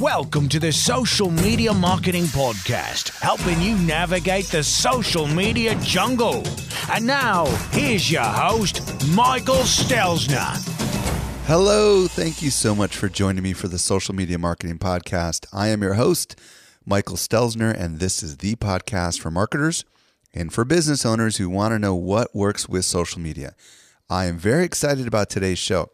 Welcome to the Social Media Marketing Podcast, helping you navigate the social media jungle. And now, here's your host, Michael Stelzner. Hello, thank you so much for joining me for the Social Media Marketing Podcast. I am your host, Michael Stelzner, and this is the podcast for marketers and for business owners who want to know what works with social media. I am very excited about today's show.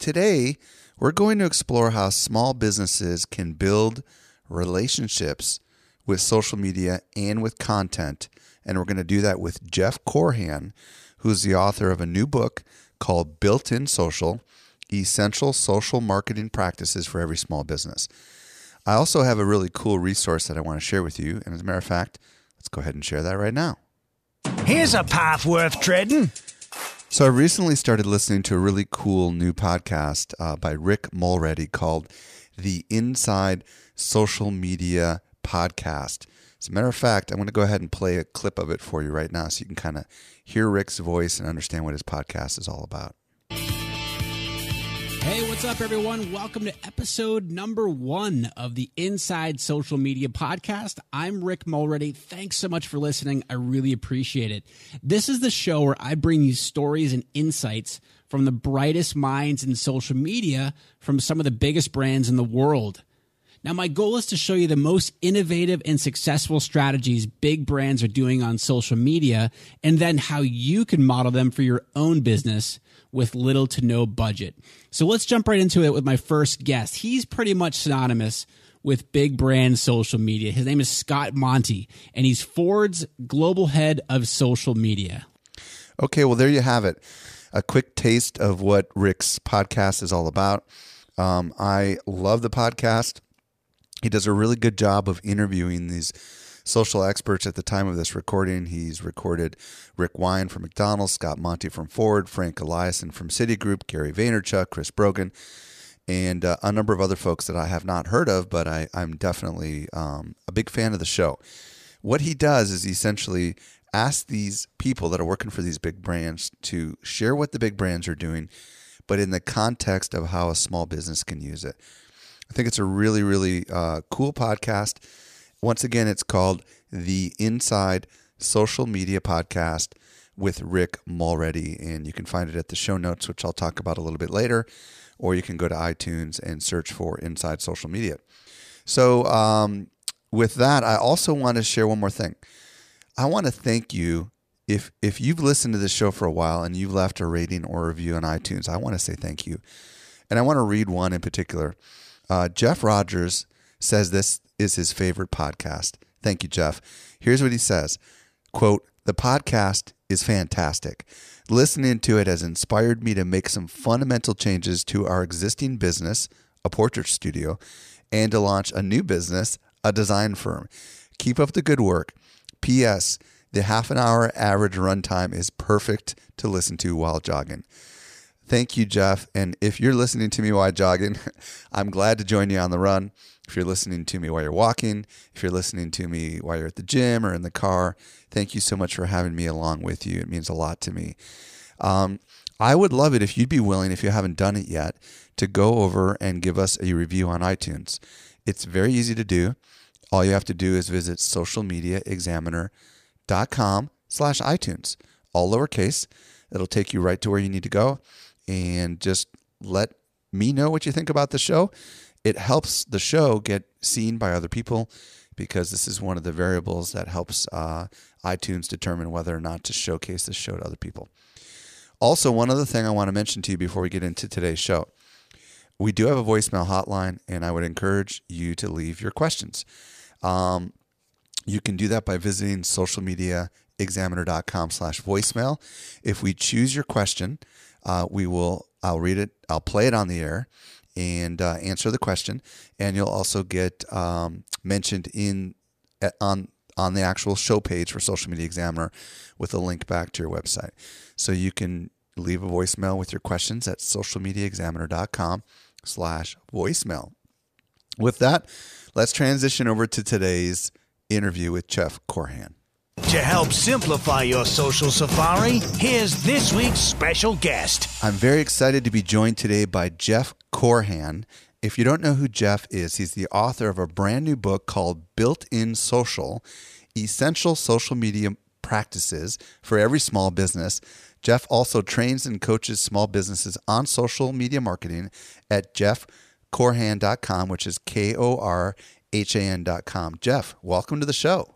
Today, we're going to explore how small businesses can build relationships with social media and with content. And we're going to do that with Jeff Korhan, who's the author of a new book called Built in Social Essential Social Marketing Practices for Every Small Business. I also have a really cool resource that I want to share with you. And as a matter of fact, let's go ahead and share that right now. Here's a path worth treading. So I recently started listening to a really cool new podcast uh, by Rick Mulready called the Inside Social Media Podcast. As a matter of fact, I'm going to go ahead and play a clip of it for you right now so you can kind of hear Rick's voice and understand what his podcast is all about. Hey, what's up, everyone? Welcome to episode number one of the Inside Social Media Podcast. I'm Rick Mulready. Thanks so much for listening. I really appreciate it. This is the show where I bring you stories and insights from the brightest minds in social media from some of the biggest brands in the world. Now, my goal is to show you the most innovative and successful strategies big brands are doing on social media, and then how you can model them for your own business with little to no budget. So let's jump right into it with my first guest. He's pretty much synonymous with big brand social media. His name is Scott Monty, and he's Ford's global head of social media. Okay, well, there you have it. A quick taste of what Rick's podcast is all about. Um, I love the podcast. He does a really good job of interviewing these social experts at the time of this recording. He's recorded Rick Wion from McDonald's, Scott Monty from Ford, Frank Eliason from Citigroup, Gary Vaynerchuk, Chris Brogan, and uh, a number of other folks that I have not heard of, but I, am definitely um, a big fan of the show. What he does is essentially ask these people that are working for these big brands to share what the big brands are doing, but in the context of how a small business can use it. I think it's a really, really uh, cool podcast. Once again, it's called the Inside Social Media Podcast with Rick Mulready, and you can find it at the show notes, which I'll talk about a little bit later, or you can go to iTunes and search for Inside Social Media. So, um, with that, I also want to share one more thing. I want to thank you if if you've listened to this show for a while and you've left a rating or review on iTunes. I want to say thank you, and I want to read one in particular. Uh, Jeff Rogers says this is his favorite podcast. Thank you, Jeff. Here's what he says quote, the podcast is fantastic. Listening to it has inspired me to make some fundamental changes to our existing business, a portrait studio, and to launch a new business, a design firm. Keep up the good work. P.S. The half an hour average runtime is perfect to listen to while jogging. Thank you, Jeff. And if you're listening to me while jogging, I'm glad to join you on the run. If you're listening to me while you're walking, if you're listening to me while you're at the gym or in the car, thank you so much for having me along with you. It means a lot to me. Um, I would love it if you'd be willing, if you haven't done it yet, to go over and give us a review on iTunes. It's very easy to do. All you have to do is visit socialmediaexaminer.com slash iTunes, all lowercase. It'll take you right to where you need to go and just let me know what you think about the show. It helps the show get seen by other people because this is one of the variables that helps uh, iTunes determine whether or not to showcase this show to other people. Also, one other thing I want to mention to you before we get into today's show we do have a voicemail hotline, and I would encourage you to leave your questions. Um, you can do that by visiting socialmediaexaminer.com slash voicemail. If we choose your question, uh, we will I'll read it, I'll play it on the air and uh, answer the question, and you'll also get um, mentioned in on on the actual show page for Social Media Examiner with a link back to your website. So you can leave a voicemail with your questions at socialmediaexaminer.com slash voicemail. With that, let's transition over to today's interview with Jeff Korhan. To help simplify your social safari, here's this week's special guest. I'm very excited to be joined today by Jeff Korhan. If you don't know who Jeff is, he's the author of a brand new book called Built in Social Essential Social Media Practices for Every Small Business. Jeff also trains and coaches small businesses on social media marketing at jeffkorhan.com, which is K O R H A N.com. Jeff, welcome to the show.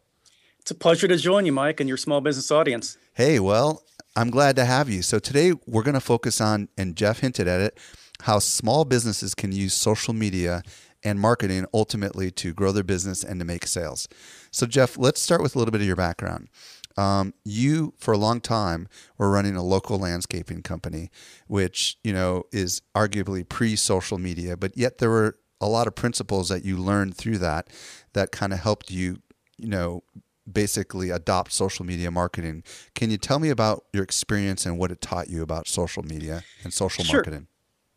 It's a pleasure to join you, Mike, and your small business audience. Hey, well, I'm glad to have you. So today we're going to focus on, and Jeff hinted at it, how small businesses can use social media and marketing ultimately to grow their business and to make sales. So, Jeff, let's start with a little bit of your background. Um, you, for a long time, were running a local landscaping company, which you know is arguably pre-social media, but yet there were a lot of principles that you learned through that that kind of helped you, you know, basically adopt social media marketing. Can you tell me about your experience and what it taught you about social media and social sure. marketing?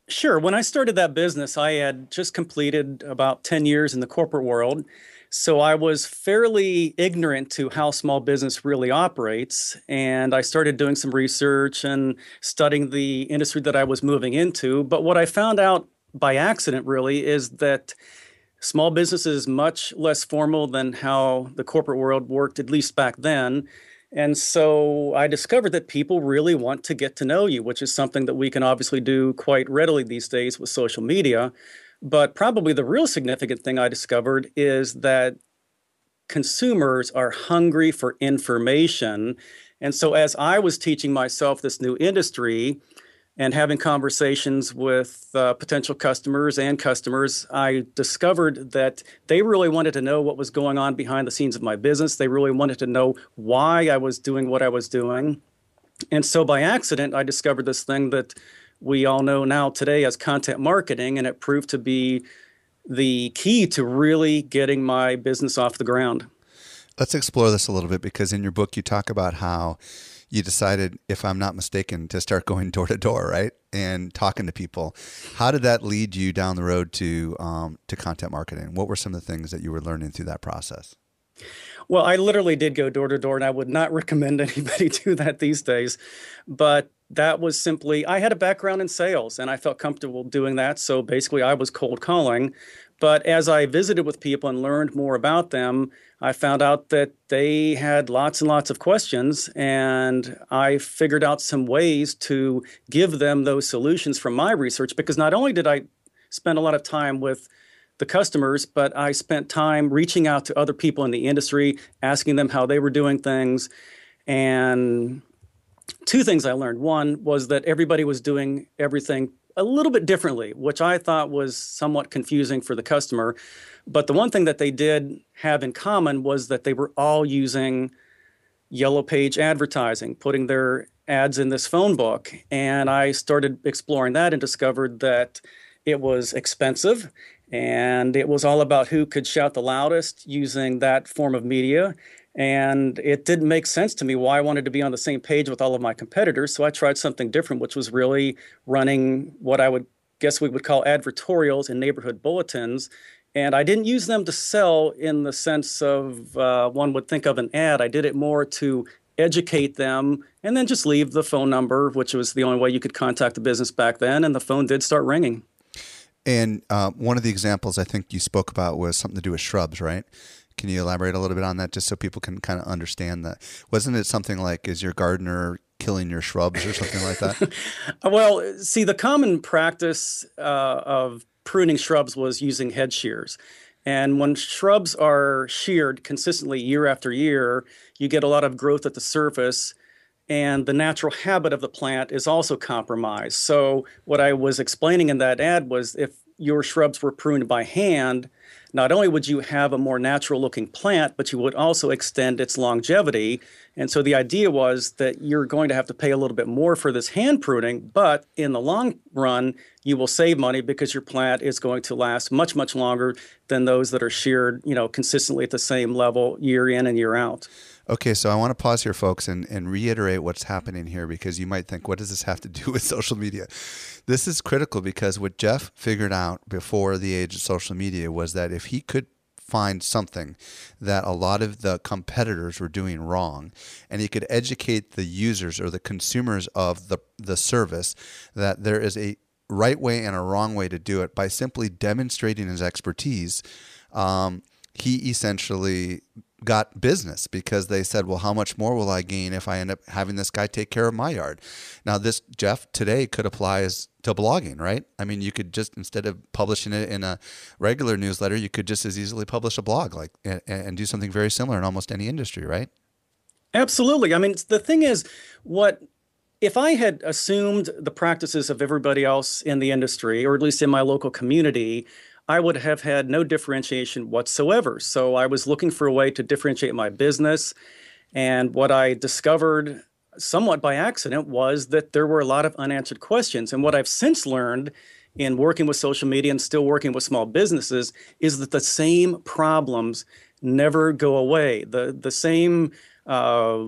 Sure. When I started that business, I had just completed about 10 years in the corporate world. So I was fairly ignorant to how small business really operates. And I started doing some research and studying the industry that I was moving into. But what I found out by accident really is that small business is much less formal than how the corporate world worked, at least back then. And so I discovered that people really want to get to know you, which is something that we can obviously do quite readily these days with social media. But probably the real significant thing I discovered is that consumers are hungry for information. And so as I was teaching myself this new industry, and having conversations with uh, potential customers and customers, I discovered that they really wanted to know what was going on behind the scenes of my business. They really wanted to know why I was doing what I was doing. And so by accident, I discovered this thing that we all know now today as content marketing, and it proved to be the key to really getting my business off the ground. Let's explore this a little bit because in your book, you talk about how you decided, if I'm not mistaken, to start going door to door, right, and talking to people. How did that lead you down the road to um, to content marketing? What were some of the things that you were learning through that process? Well, I literally did go door to door, and I would not recommend anybody do that these days. But that was simply, I had a background in sales, and I felt comfortable doing that. So basically, I was cold calling. But as I visited with people and learned more about them, I found out that they had lots and lots of questions, and I figured out some ways to give them those solutions from my research. Because not only did I spend a lot of time with the customers, but I spent time reaching out to other people in the industry, asking them how they were doing things. And two things I learned. One was that everybody was doing everything a little bit differently, which I thought was somewhat confusing for the customer. But the one thing that they did have in common was that they were all using yellow page advertising, putting their ads in this phone book. And I started exploring that and discovered that it was expensive and it was all about who could shout the loudest using that form of media. And it didn't make sense to me why I wanted to be on the same page with all of my competitors. So I tried something different, which was really running what I would guess we would call advertorials in neighborhood bulletins and I didn't use them to sell in the sense of uh, one would think of an ad. I did it more to educate them and then just leave the phone number, which was the only way you could contact the business back then. And the phone did start ringing. And uh, one of the examples I think you spoke about was something to do with shrubs, right? Can you elaborate a little bit on that just so people can kind of understand that? Wasn't it something like, is your gardener killing your shrubs or something like that? well, see, the common practice uh, of pruning shrubs was using head shears. And when shrubs are sheared consistently year after year, you get a lot of growth at the surface, and the natural habit of the plant is also compromised. So, what I was explaining in that ad was if your shrubs were pruned by hand, not only would you have a more natural looking plant, but you would also extend its longevity. And so the idea was that you're going to have to pay a little bit more for this hand pruning, but in the long run, you will save money because your plant is going to last much, much longer than those that are sheared, you know, consistently at the same level year in and year out. Okay, so I want to pause here, folks, and, and reiterate what's happening here because you might think, what does this have to do with social media? This is critical because what Jeff figured out before the age of social media was that if he could find something that a lot of the competitors were doing wrong and he could educate the users or the consumers of the, the service that there is a right way and a wrong way to do it by simply demonstrating his expertise. Um, he essentially got business because they said, well, how much more will I gain if I end up having this guy take care of my yard? Now, this, Jeff, today could apply as to blogging, right? I mean, you could just, instead of publishing it in a regular newsletter, you could just as easily publish a blog like and, and do something very similar in almost any industry, right? Absolutely. I mean, the thing is, what if I had assumed the practices of everybody else in the industry, or at least in my local community, I would have had no differentiation whatsoever. So I was looking for a way to differentiate my business. And what I discovered somewhat by accident was that there were a lot of unanswered questions. And what I've since learned in working with social media and still working with small businesses is that the same problems never go away. The, the same, uh,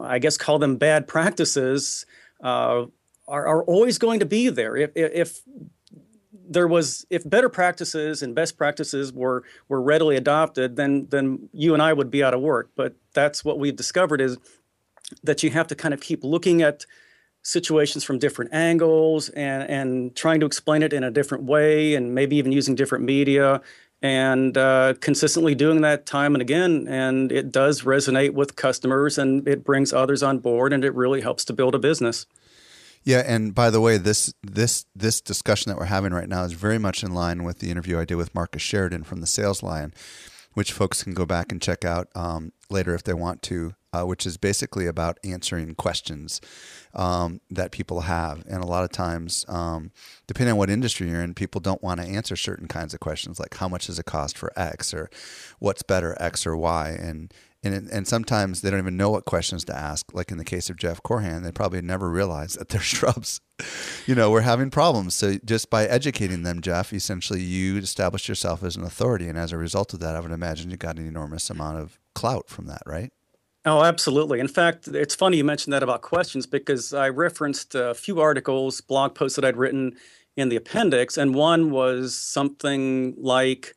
I guess, call them bad practices. Uh, are, are always going to be there. If, if there was if better practices and best practices were were readily adopted, then then you and I would be out of work. But that's what we've discovered is that you have to kind of keep looking at situations from different angles and and trying to explain it in a different way and maybe even using different media and uh, consistently doing that time and again and it does resonate with customers and it brings others on board and it really helps to build a business yeah, and by the way, this this this discussion that we're having right now is very much in line with the interview I did with Marcus Sheridan from the Sales Lion, which folks can go back and check out um, later if they want to. Uh, which is basically about answering questions um, that people have, and a lot of times, um, depending on what industry you're in, people don't want to answer certain kinds of questions, like how much does it cost for X, or what's better X or Y, and and and sometimes they don't even know what questions to ask. Like in the case of Jeff Korhan, they probably never realized that their shrubs, you know, were having problems. So just by educating them, Jeff, essentially you established yourself as an authority, and as a result of that, I would imagine you got an enormous amount of clout from that, right? Oh, absolutely. In fact, it's funny you mentioned that about questions because I referenced a few articles, blog posts that I'd written in the appendix, and one was something like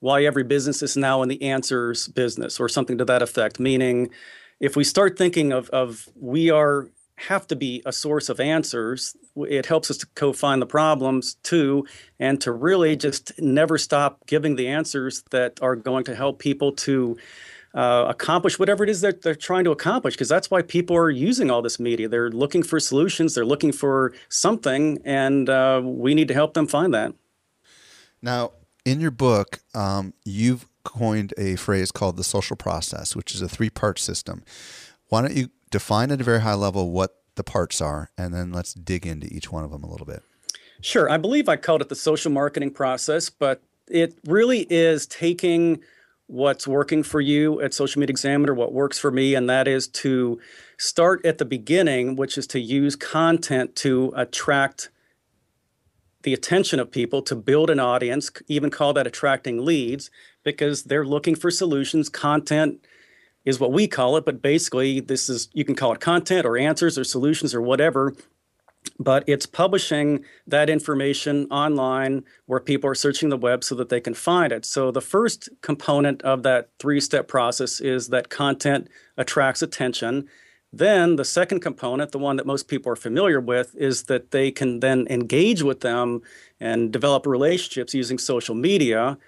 why every business is now in the answers business or something to that effect. Meaning if we start thinking of, of we are have to be a source of answers it helps us to co-find the problems too and to really just never stop giving the answers that are going to help people to uh, accomplish whatever it is that they're trying to accomplish because that's why people are using all this media. They're looking for solutions they're looking for something and uh, we need to help them find that. Now in your book, um, you've coined a phrase called the social process, which is a three part system. Why don't you define at a very high level what the parts are, and then let's dig into each one of them a little bit. Sure. I believe I called it the social marketing process, but it really is taking what's working for you at Social Media Examiner, what works for me, and that is to start at the beginning, which is to use content to attract the attention of people to build an audience, even call that attracting leads, because they're looking for solutions. Content is what we call it, but basically, this is you can call it content or answers or solutions or whatever. But it's publishing that information online where people are searching the web so that they can find it. So, the first component of that three step process is that content attracts attention. Then the second component, the one that most people are familiar with, is that they can then engage with them and develop relationships using social media.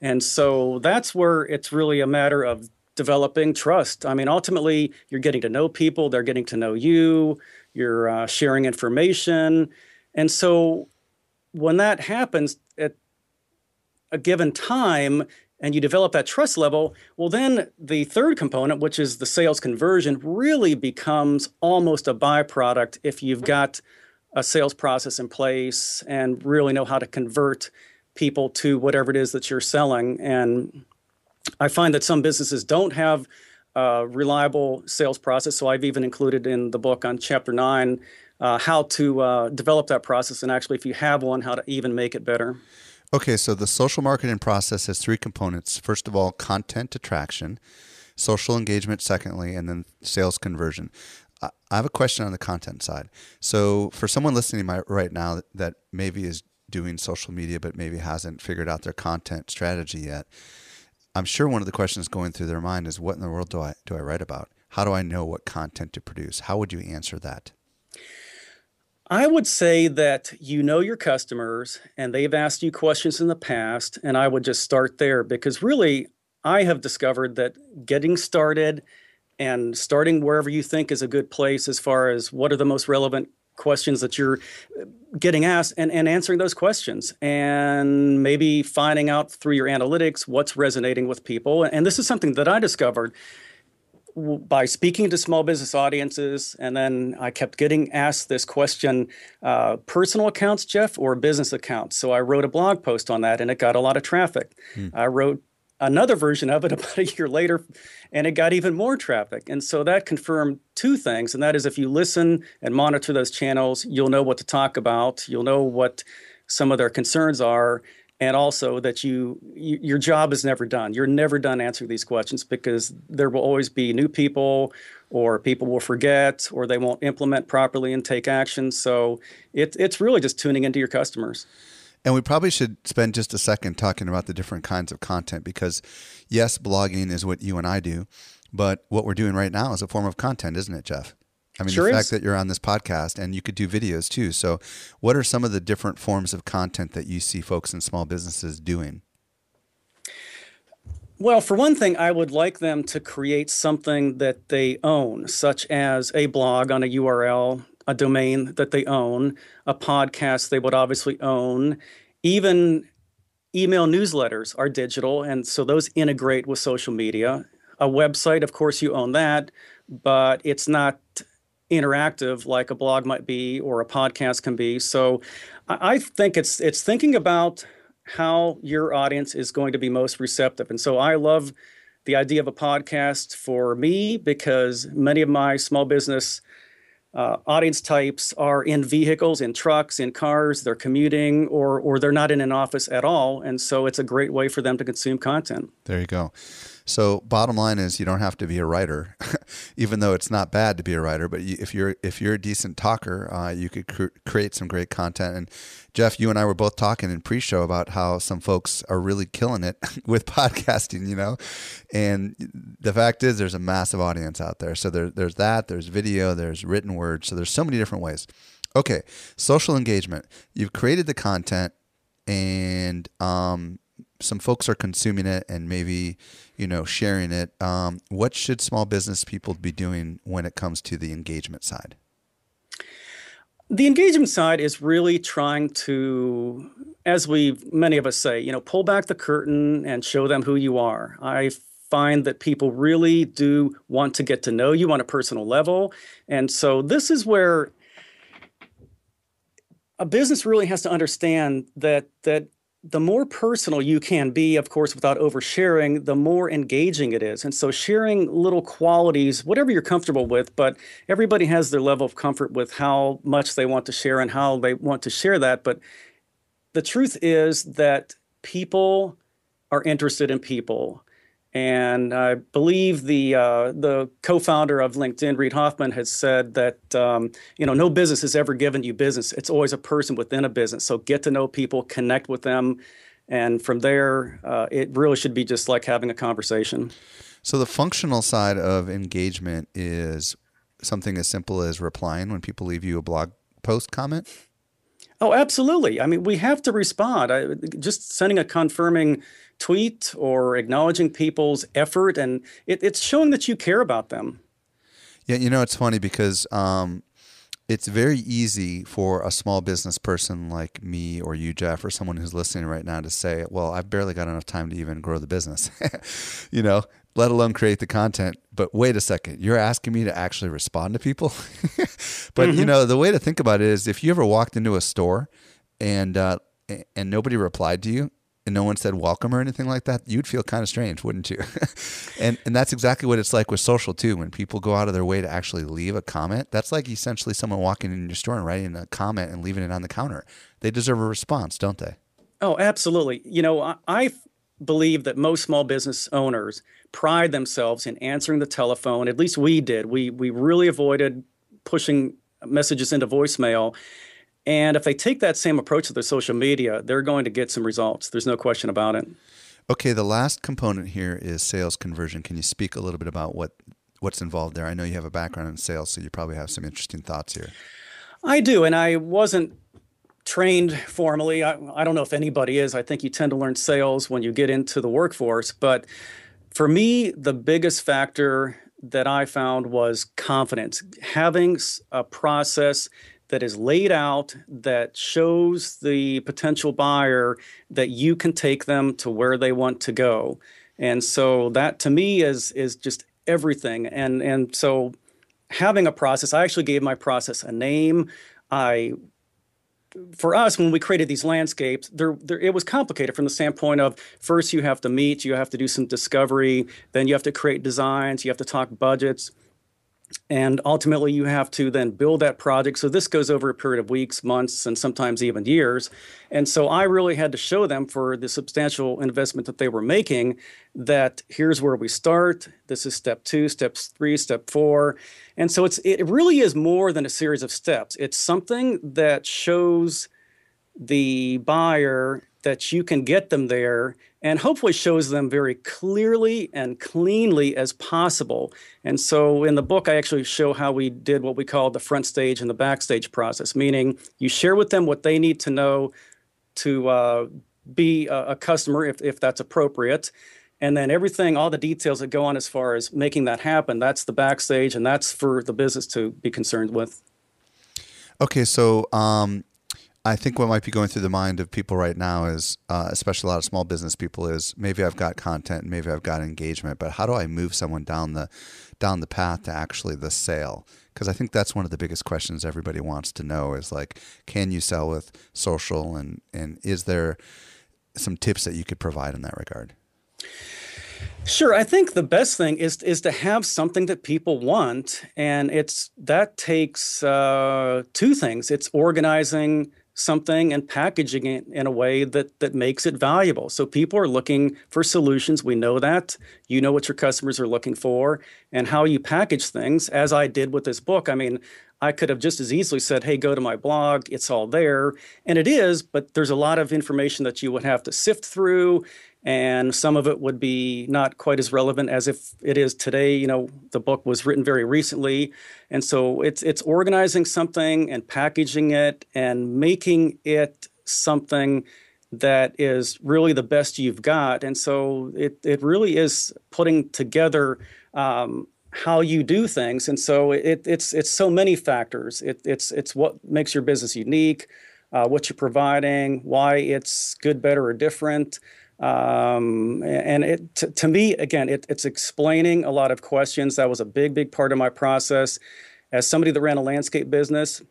And so that's where it's really a matter of developing trust. I mean, ultimately, you're getting to know people, they're getting to know you, you're uh, sharing information. And so when that happens at a given time, and you develop that trust level, well, then the third component, which is the sales conversion, really becomes almost a byproduct if you've got a sales process in place and really know how to convert people to whatever it is that you're selling. And I find that some businesses don't have a reliable sales process. So I've even included in the book on chapter nine uh, how to uh, develop that process and actually, if you have one, how to even make it better. Okay, so the social marketing process has three components. First of all, content attraction, social engagement, secondly, and then sales conversion. I have a question on the content side. So, for someone listening right now that maybe is doing social media but maybe hasn't figured out their content strategy yet, I'm sure one of the questions going through their mind is, "What in the world do I do I write about? How do I know what content to produce? How would you answer that?" I would say that you know your customers and they've asked you questions in the past, and I would just start there because really, I have discovered that getting started and starting wherever you think is a good place as far as what are the most relevant questions that you're uh, getting asked and, and answering those questions and maybe finding out through your analytics what's resonating with people. And this is something that I discovered by speaking to small business audiences, and then I kept getting asked this question uh, personal accounts, Jeff, or business accounts? So I wrote a blog post on that, and it got a lot of traffic. Hmm. I wrote another version of it about a year later, and it got even more traffic. And so that confirmed two things, and that is if you listen and monitor those channels, you'll know what to talk about, you'll know what some of their concerns are, and also that you, you, your job is never done. You're never done answering these questions because there will always be new people or people will forget or they won't implement properly and take action. So it, it's really just tuning into your customers. And we probably should spend just a second talking about the different kinds of content because yes blogging is what you and i do but what we're doing right now is a form of content isn't it jeff I mean, sure the fact is. that you're on this podcast and you could do videos too. So, what are some of the different forms of content that you see folks in small businesses doing? Well, for one thing, I would like them to create something that they own, such as a blog on a URL, a domain that they own, a podcast they would obviously own, even email newsletters are digital, and so those integrate with social media. A website, of course, you own that, but it's not interactive like a blog might be or a podcast can be. So I think it's it's thinking about how your audience is going to be most receptive. And so I love the idea of a podcast for me because many of my small business uh, audience types are in vehicles, in trucks, in cars, they're commuting, or or they're not in an office at all, and so it's a great way for them to consume content. There you go. So bottom line is you don't have to be a writer, even though it's not bad to be a writer. But you, if you're if you're a decent talker, uh, you could cr- create some great content. And Jeff, you and I were both talking in pre-show about how some folks are really killing it with podcasting. You know, and the fact is there's a massive audience out there. So there, there's that. There's video. There's written word. So there's so many different ways. Okay, social engagement. You've created the content, and um, some folks are consuming it and maybe you know sharing it. Um, what should small business people be doing when it comes to the engagement side? The engagement side is really trying to as we many of us say you know pull back the curtain and show them who you are. I find that people really do want to get to know you on a personal level. And so this is where a business really has to understand that that the more personal you can be, of course, without oversharing, the more engaging it is. And so, sharing little qualities, whatever you're comfortable with, but everybody has their level of comfort with how much they want to share and how they want to share that. But the truth is that people are interested in people. And I believe the uh, the co-founder of LinkedIn, Reid Hoffman, has said that um, you know no business has ever given you business. It's always a person within a business. So get to know people, connect with them, and from there, uh, it really should be just like having a conversation. So the functional side of engagement is something as simple as replying when people leave you a blog post comment. Oh, absolutely. I mean, we have to respond. I, just sending a confirming tweet or acknowledging people's effort, and it, it's showing that you care about them. Yeah, you know, it's funny because um, it's very easy for a small business person like me or you, Jeff, or someone who's listening right now to say, well, I've barely got enough time to even grow the business, you know, let alone create the content. But wait a second, you're asking me to actually respond to people? but, mm-hmm. you know, the way to think about it is if you ever walked into a store and, uh, and nobody replied to you, and no one said welcome or anything like that, you'd feel kind of strange, wouldn't you? and and that's exactly what it's like with social too. When people go out of their way to actually leave a comment, that's like essentially someone walking in your store and writing a comment and leaving it on the counter. They deserve a response, don't they? Oh, absolutely. You know, I, I believe that most small business owners pride themselves in answering the telephone. At least we did. We we really avoided pushing messages into voicemail and if they take that same approach to their social media, they're going to get some results. There's no question about it. Okay, the last component here is sales conversion. Can you speak a little bit about what what's involved there? I know you have a background in sales, so you probably have some interesting thoughts here. I do, and I wasn't trained formally. I, I don't know if anybody is. I think you tend to learn sales when you get into the workforce. But for me, the biggest factor that I found was confidence. Having a process that is laid out that shows the potential buyer that you can take them to where they want to go. And so that to me is is just everything. And and so having a process, I actually gave my process a name. I for us, when we created these landscapes, there, there, it was complicated from the standpoint of first you have to meet, you have to do some discovery, then you have to create designs, you have to talk budgets, and ultimately you have to then build that project. So this goes over a period of weeks months and sometimes even years. And so i really had to show them for the substantial investment that they were making that here's where we start. This is step two step three step four. And so it's it really is more than a series of steps. It's something that shows the buyer that you can get them there and hopefully shows them very clearly and cleanly as possible. And so in the book, I actually show how we did what we call the front stage and the backstage process, meaning you share with them what they need to know to uh, be a, a customer if, if that's appropriate. And then everything, all the details that go on as far as making that happen, that's the backstage, and that's for the business to be concerned with. Okay, so um, I think what might be going through the mind of people right now is, uh, especially a lot of small business people, is maybe I've got content, maybe I've got engagement, but how do I move someone down the down the path to actually the sale? Because I think that's one of the biggest questions everybody wants to know is like, can you sell with social, and and is there some tips that you could provide in that regard? Sure, I think the best thing is is to have something that people want, and it's that takes uh, two things. It's organizing something and packaging it in a way that that makes it valuable. So people are looking for solutions. We know that. You know what your customers are looking for and how you package things as I did with this book. I mean, I could have just as easily said, "Hey, go to my blog. It's all there." And it is, but there's a lot of information that you would have to sift through and some of it would be not quite as relevant as if it is today. You know, the book was written very recently, and so it's it's organizing something and packaging it and making it something that is really the best you've got. And so it it really is putting together. Um, how you do things, and so it, it's it's so many factors. It, it's it's what makes your business unique, uh, what you're providing, why it's good, better, or different. Um, and it, to, to me, again, it, it's explaining a lot of questions. That was a big, big part of my process. As somebody that ran a landscape business,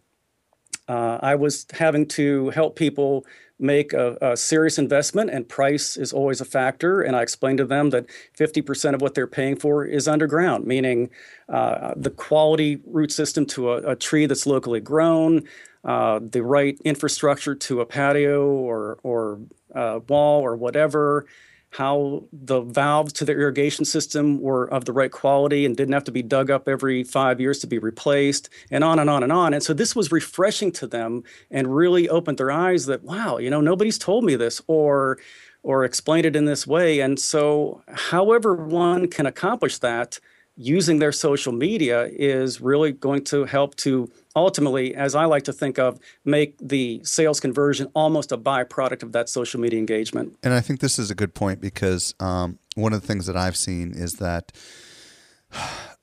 uh, I was having to help people make a, a, serious investment, and price is always a factor. And I explained to them that 50% of what they're paying for is underground, meaning uh, the quality root system to a, a tree that's locally grown, uh, the right infrastructure to a patio or, or uh, wall or whatever, how the valves to the irrigation system were of the right quality and didn't have to be dug up every five years to be replaced, and on and on and on. And so this was refreshing to them and really opened their eyes that, wow, you know, nobody's told me this or or explained it in this way. And so, however one can accomplish that, using their social media is really going to help to ultimately, as I like to think of, make the sales conversion almost a byproduct of that social media engagement. And I think this is a good point because um, one of the things that I've seen is that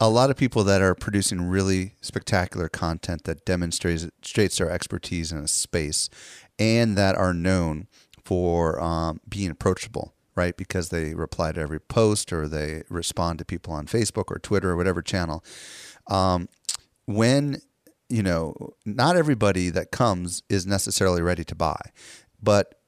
a lot of people that are producing really spectacular content that demonstrates their expertise in a space and that are known for um, being approachable right? Because they reply to every post or they respond to people on Facebook or Twitter or whatever channel. Um, when you know, not everybody that comes is necessarily ready to buy, but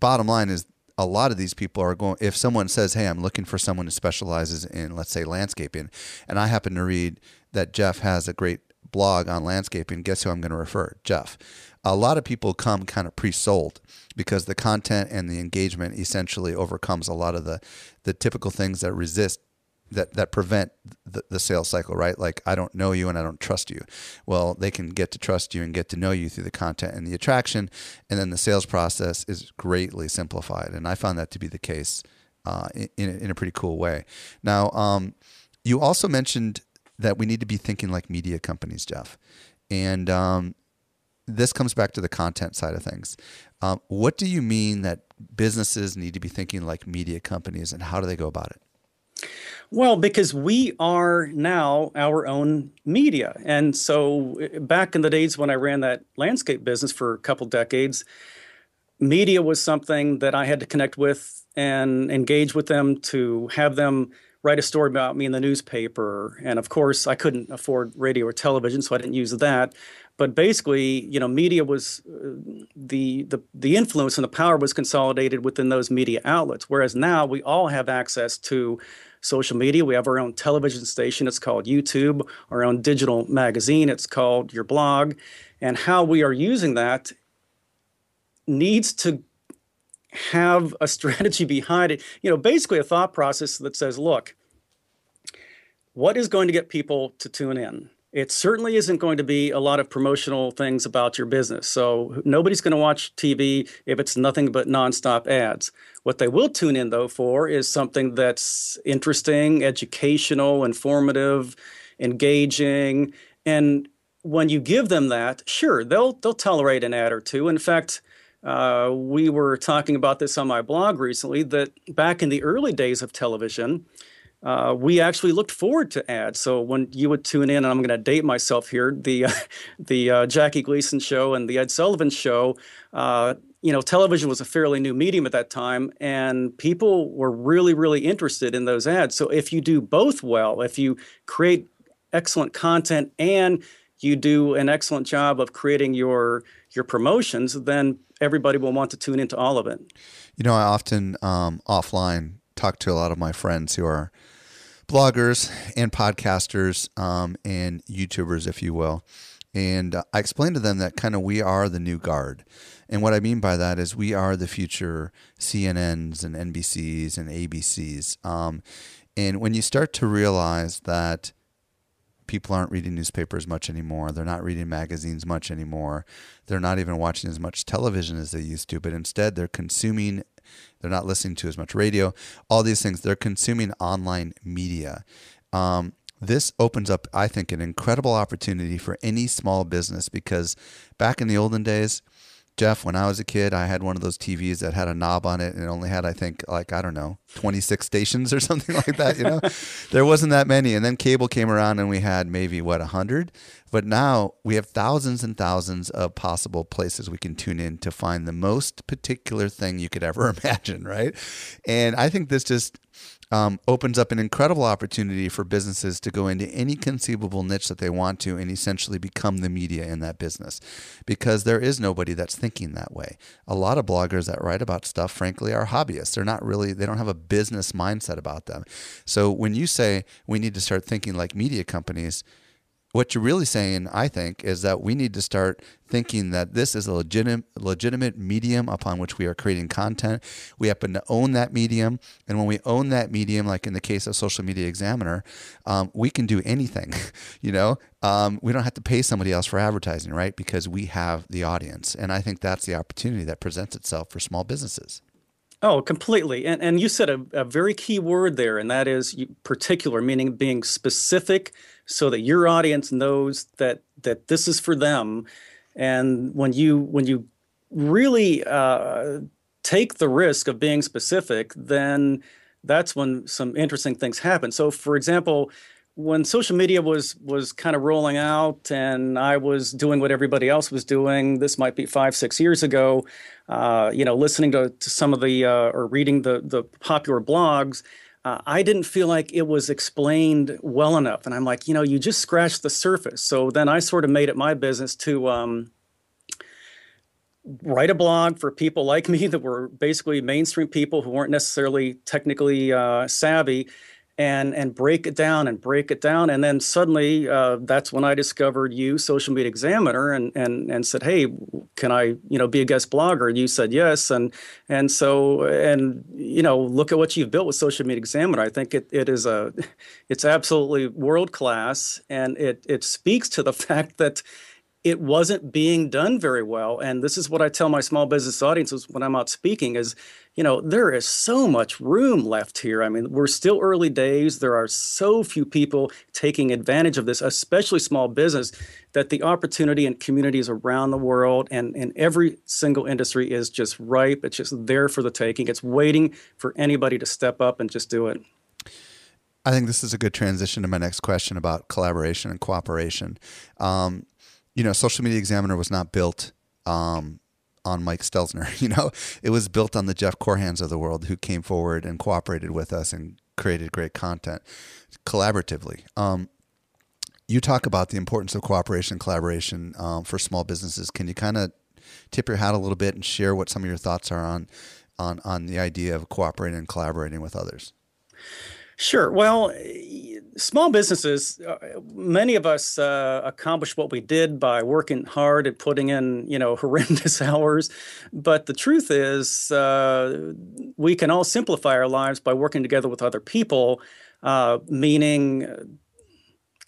bottom line is a lot of these people are going if someone says hey i'm looking for someone who specializes in let's say landscaping and i happen to read that jeff has a great blog on landscaping guess who i'm going to refer jeff a lot of people come kind of pre-sold because the content and the engagement essentially overcomes a lot of the the typical things that resist that that prevent the, the sales cycle right? Like i don't know you and i don't trust you. Well they can get to trust you and get to know you through the content and the attraction and then the sales process is greatly simplified and i found that to be the case uh, in, in a pretty cool way. Now um, you also mentioned that we need to be thinking like media companies jeff. And um, this comes back to the content side of things. Um, what do you mean that businesses need to be thinking like media companies, and how do they go about it? Well, because we are now our own media. And so back in the days when I ran that landscape business for a couple decades, media was something that I had to connect with and engage with them to have them write a story about me in the newspaper. And of course, I couldn't afford radio or television, so I didn't use that. But basically, you know, media was uh, the, the the influence and the power was consolidated within those media outlets. Whereas now we all have access to social media. We have our own television station. It's called YouTube. Our own digital magazine. It's called Your Blog. And how we are using that needs to have a strategy behind it. You know, basically a thought process that says, look, what is going to get people to tune in? It certainly isn't going to be a lot of promotional things about your business. So nobody's going to watch TV if it's nothing but nonstop ads. What they will tune in though for is something that's interesting, educational, informative, engaging, and when you give them that, sure, they'll they'll tolerate an ad or two. In fact, uh, we were talking about this on my blog recently that back in the early days of television, uh, we actually looked forward to ads. So when you would tune in, and I'm going to date myself here, the the uh, Jackie Gleason show and the Ed Sullivan show, uh, you know, television was a fairly new medium at that time, and people were really, really interested in those ads. So if you do both well, if you create excellent content and you do an excellent job of creating your your promotions, then everybody will want to tune into all of it. You know, I often um, offline talk to a lot of my friends who are bloggers and podcasters um, and YouTubers, if you will. And uh, I explained to them that kind of we are the new guard. And what I mean by that is we are the future CNNs and NBCs and ABCs. Um, and when you start to realize that people aren't reading newspapers much anymore, they're not reading magazines much anymore, they're not even watching as much television as they used to, but instead they're consuming they're not listening to as much radio. All these things. They're consuming online media. Um, this opens up, I think, an incredible opportunity for any small business because back in the olden days, Jeff, when I was a kid, I had one of those TVs that had a knob on it and it only had, I think, like, I don't know, 26 stations or something like that. You know, there wasn't that many. And then cable came around and we had maybe, what, 100? But now we have thousands and thousands of possible places we can tune in to find the most particular thing you could ever imagine, right? And I think this just um, opens up an incredible opportunity for businesses to go into any conceivable niche that they want to and essentially become the media in that business because there is nobody that's thinking that way. A lot of bloggers that write about stuff, frankly, are hobbyists. They're not really, they don't have a business mindset about them. So when you say we need to start thinking like media companies, what you're really saying, I think, is that we need to start thinking that this is a legitimate, legitimate medium upon which we are creating content. We happen to own that medium, and when we own that medium, like in the case of Social Media Examiner, um, we can do anything. you know, um, we don't have to pay somebody else for advertising, right? Because we have the audience, and I think that's the opportunity that presents itself for small businesses. Oh, completely. And and you said a, a very key word there, and that is particular, meaning being specific so that your audience knows that that this is for them. And when you when you really uh, take the risk of being specific, then that's when some interesting things happen. So, for example, when social media was was kind of rolling out and I was doing what everybody else was doing, this might be five six years ago. Uh, you know, listening to, to some of the uh, or reading the the popular blogs, uh, I didn't feel like it was explained well enough. And I'm like, you know, you just scratched the surface. So then I sort of made it my business to. Um, write a blog for people like me that were basically mainstream people who weren't necessarily technically uh, savvy and and break it down and break it down. And then suddenly uh, that's when I discovered you social media examiner and and and said hey can I you know be a guest blogger? And you said yes. And and so and you know look at what you've built with social media examiner. I think it, it is a it's absolutely world class and it it speaks to the fact that it wasn't being done very well. And this is what I tell my small business audiences when I'm out speaking is you know, there is so much room left here. I mean, we're still early days. There are so few people taking advantage of this, especially small business. that the opportunity in communities around the world and in every single industry is just ripe. It's just there for the taking. It's waiting for anybody to step up and just do it. I think this is a good transition to my next question about collaboration and cooperation. Um, you know, Social Media Examiner was not built um, on Mike Stelzner. You know, it was built on the Jeff Korhans of the world who came forward and cooperated with us and created great content collaboratively. Um, you talk about the importance of cooperation and collaboration um, for small businesses. Can you kind of tip your hat a little bit and share what some of your thoughts are on on on the idea of cooperating and collaborating with others? Sure. Well, small businesses, uh, many of us uh, accomplish what we did by working hard and putting in, you know, horrendous hours. But the truth is, uh, we can all simplify our lives by working together with other people, uh, meaning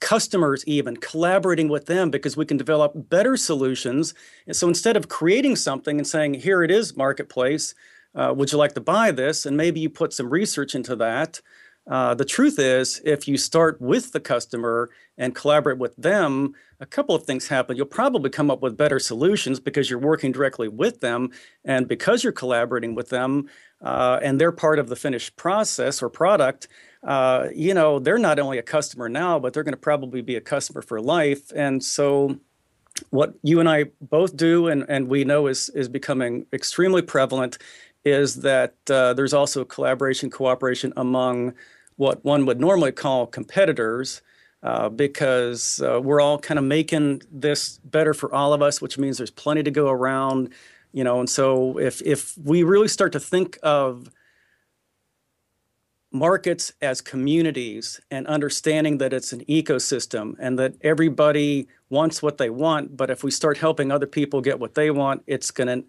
customers even collaborating with them because we can develop better solutions and so instead of creating something and saying here it is marketplace uh, would you like to buy this and maybe you put some research into that uh, the truth is, if you start with the customer and collaborate with them, a couple of things happen. You'll probably come up with better solutions because you're working directly with them. And because you're collaborating with them uh, and they're part of the finished process or product, uh, you know, they're not only a customer now, but they're going to probably be a customer for life. And so, what you and I both do, and, and we know is, is becoming extremely prevalent, is that uh, there's also collaboration, cooperation among what one would normally call competitors. Uh, because uh, we're all kind of making this better for all of us, which means there's plenty to go around, you know. And so, if if we really start to think of markets as communities and understanding that it's an ecosystem and that everybody wants what they want, but if we start helping other people get what they want, it's going to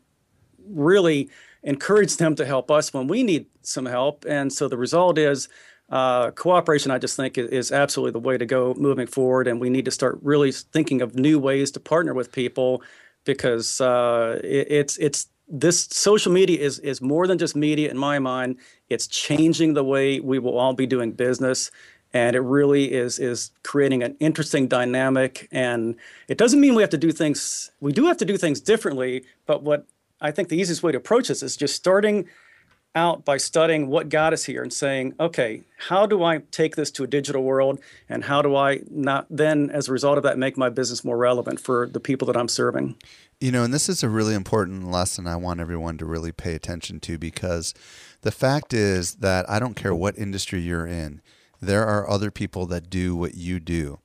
really encourage them to help us when we need some help. And so the result is uh, cooperation, I just think, is absolutely the way to go moving forward. And we need to start really thinking of new ways to partner with people because uh, it, it's it's this social media is is more than just media in my mind. It's changing the way we will all be doing business. And it really is is creating an interesting dynamic. And it doesn't mean we have to do things. We do have to do things differently. But what I think the easiest way to approach this is just starting out by studying what got us here and saying, okay, how do I take this to a digital world, and how do I not then, as a result of that, make my business more relevant for the people that I'm serving? You know, and this is a really important lesson I want everyone to really pay attention to because the fact is that I don't care what industry you're in, there are other people that do what you do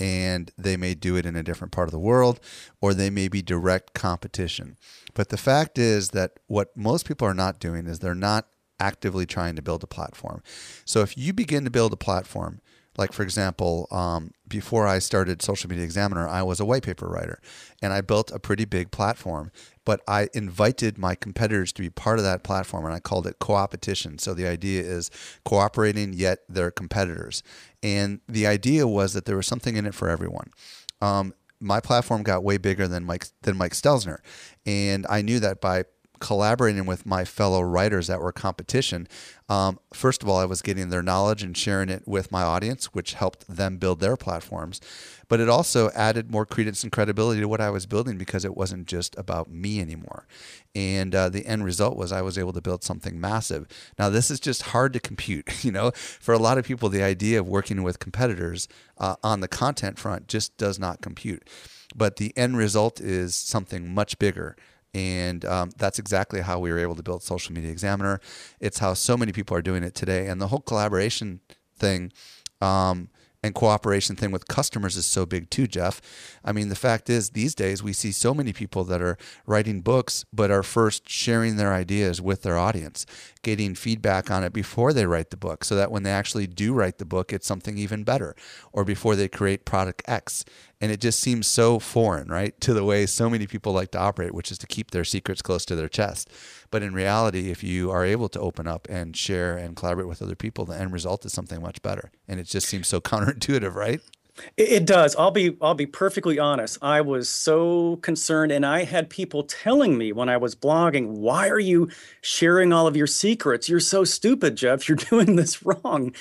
and they may do it in a different part of the world or they may be direct competition. But the fact is that what most people are not doing is they're not actively trying to build a platform. So if you begin to build a platform, like for example, um, before I started Social Media Examiner, I was a white paper writer, and I built a pretty big platform. But I invited my competitors to be part of that platform, and I called it co-opetition. So the idea is cooperating, yet they're competitors. And the idea was that there was something in it for everyone. Um, my platform got way bigger than Mike than Mike Stelzner, and I knew that by collaborating with my fellow writers that were competition, um, first of all, I was getting their knowledge and sharing it with my audience, which helped them build their platforms. But it also added more credence and credibility to what I was building because it wasn't just about me anymore. And uh, the end result was I was able to build something massive. Now, this is just hard to compute. You know, for a lot of people, the idea of working with competitors uh, on the content front just does not compute. But the end result is something much bigger and um, that's exactly how we were able to build Social Media Examiner. It's how so many people are doing it today. And the whole collaboration thing um, and cooperation thing with customers is so big too, Jeff. I mean, the fact is, these days we see so many people that are writing books, but are first sharing their ideas with their audience, getting feedback on it before they write the book, so that when they actually do write the book, it's something even better, or before they create product X. And it just seems so foreign, right, to the way so many people like to operate, which is to keep their secrets close to their chest. But in reality, if you are able to open up and share and collaborate with other people, the end result is something much better. And it just seems so counterintuitive, right? It does. I'll be I'll be perfectly honest. I was so concerned and I had people telling me when I was blogging, "Why are you sharing all of your secrets? You're so stupid, Jeff. You're doing this wrong."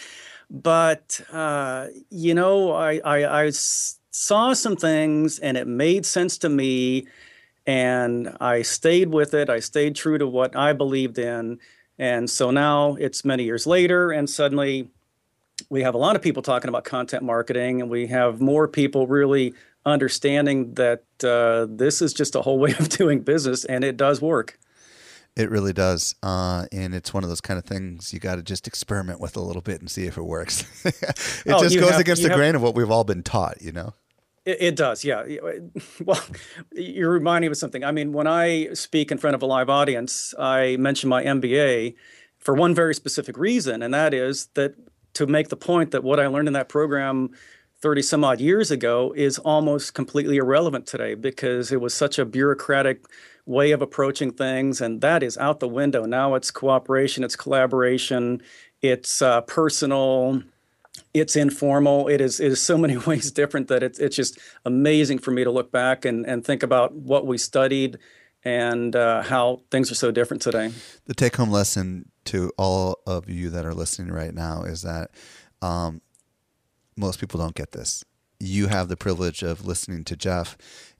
But uh, you know, I, I, I saw some things and it made sense to me. And I stayed with it. I stayed true to what I believed in. And so now it's many years later, and suddenly we have a lot of people talking about content marketing, and we have more people really understanding that uh, this is just a whole way of doing business and it does work. It really does. Uh, and it's one of those kind of things you got to just experiment with a little bit and see if it works. it Oh, just goes have- against the have- grain of what we've all been taught, you know? It, does, yeah. Well, you're reminding me of something. I mean, when I speak in front of a live audience, I mention my MBA for one very specific reason, and that is that to make the point that what I learned in that program 30 some odd years ago is almost completely irrelevant today because it was such a bureaucratic way of approaching things, and that is out the window. Now it's cooperation, it's collaboration, it's uh, personal it's informal. It is it is so many ways different that it's it's just amazing for me to look back and and think about what we studied and uh, how things are so different today. The take home lesson to all of you that are listening right now is that um, most people don't get this. You have the privilege of listening to Jeff.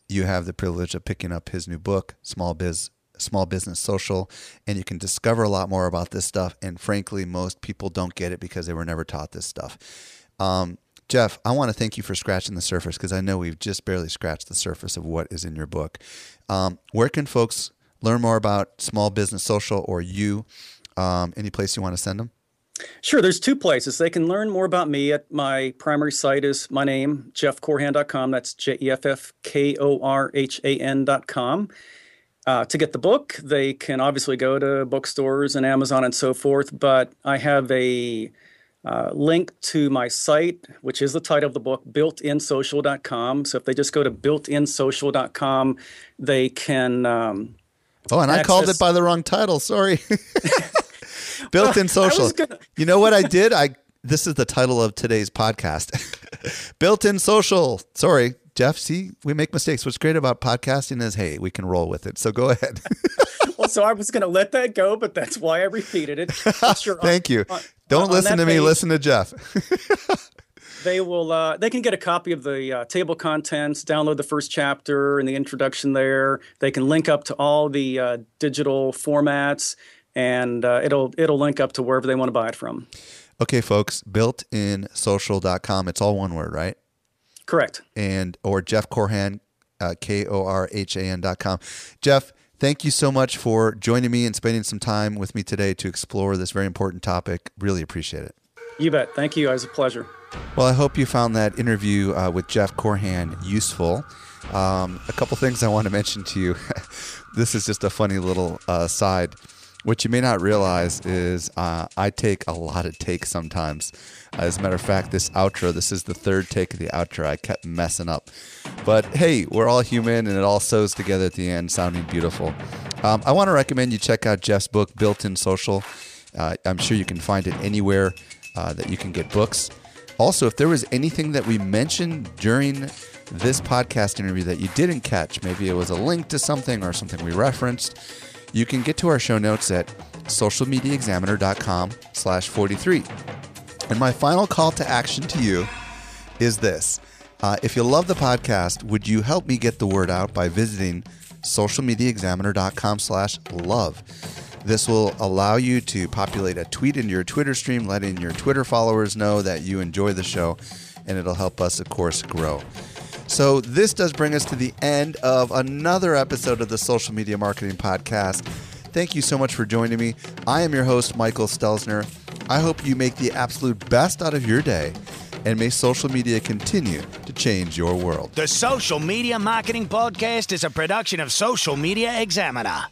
You have the privilege of picking up his new book, Small Biz Small Business Social, and you can discover a lot more about this stuff. And frankly, most people don't get it because they were never taught this stuff. Um, Jeff, I want to thank you for scratching the surface because I know we've just barely scratched the surface of what is in your book. Um, where can folks learn more about Small Business Social or you? Um, any place you want to send them? Sure, there's two places. They can learn more about me at my primary site is my name, jeffkorhan.com. That's J E F F K O R H A N.com. Uh, to get the book, they can obviously go to bookstores and Amazon and so forth, but I have a uh, link to my site, which is the title of the book, builtinsocial.com. So if they just go to builtinsocial.com, they can. Um, Oh, and I called it by the wrong title. Sorry. Built in social. gonna- You know what I did? I this is the title of today's podcast. Built in social. Sorry, Jeff. See, we make mistakes. What's great about podcasting is, hey, we can roll with it. So go ahead. well, so I was going to let that go, but that's why I repeated it. Sure, on- Thank you. on- Don't on listen to me. page, Listen to Jeff. they will uh, they can get a copy of the uh, table contents download the first chapter and the introduction there they can link up to all the uh, digital formats and uh, it'll it'll link up to wherever they want to buy it from okay, folks. Builtinsocial.com. It's all one word, right? Correct and or Jeff Korhan, uh, K O R H A N dot com. Jeff, thank you so much for joining me and spending some time with me today to explore this very important topic. Really appreciate it. you bet thank you it was a pleasure Well, I hope you found that interview uh, with Jeff Korhan useful. Um, a couple things I want to mention to you. this is just a funny little uh, side. What you may not realize is uh, I take a lot of takes sometimes. As a matter of fact, this outro, this is the third take of the outro. I kept messing up. But hey, we're all human and it all sews together at the end, sounding beautiful. Um, I want to recommend you check out Jeff's book, Built in Social. Uh, I'm sure you can find it anywhere uh, that you can get books. Also, if there was anything that we mentioned during this podcast interview that you didn't catch, maybe it was a link to something or something we referenced, you can get to our show notes at socialmediaexaminer.com slash 43. And my final call to action to you is this. Uh, if you love the podcast, would you help me get the word out by visiting socialmediaexaminer.com slash love? This will allow you to populate a tweet into your Twitter stream, letting your Twitter followers know that you enjoy the show, and it'll help us, of course, grow. So, this does bring us to the end of another episode of the Social Media Marketing Podcast. Thank you so much for joining me. I am your host, Michael Stelzner. I hope you make the absolute best out of your day, and may social media continue to change your world. The Social Media Marketing Podcast is a production of Social Media Examiner.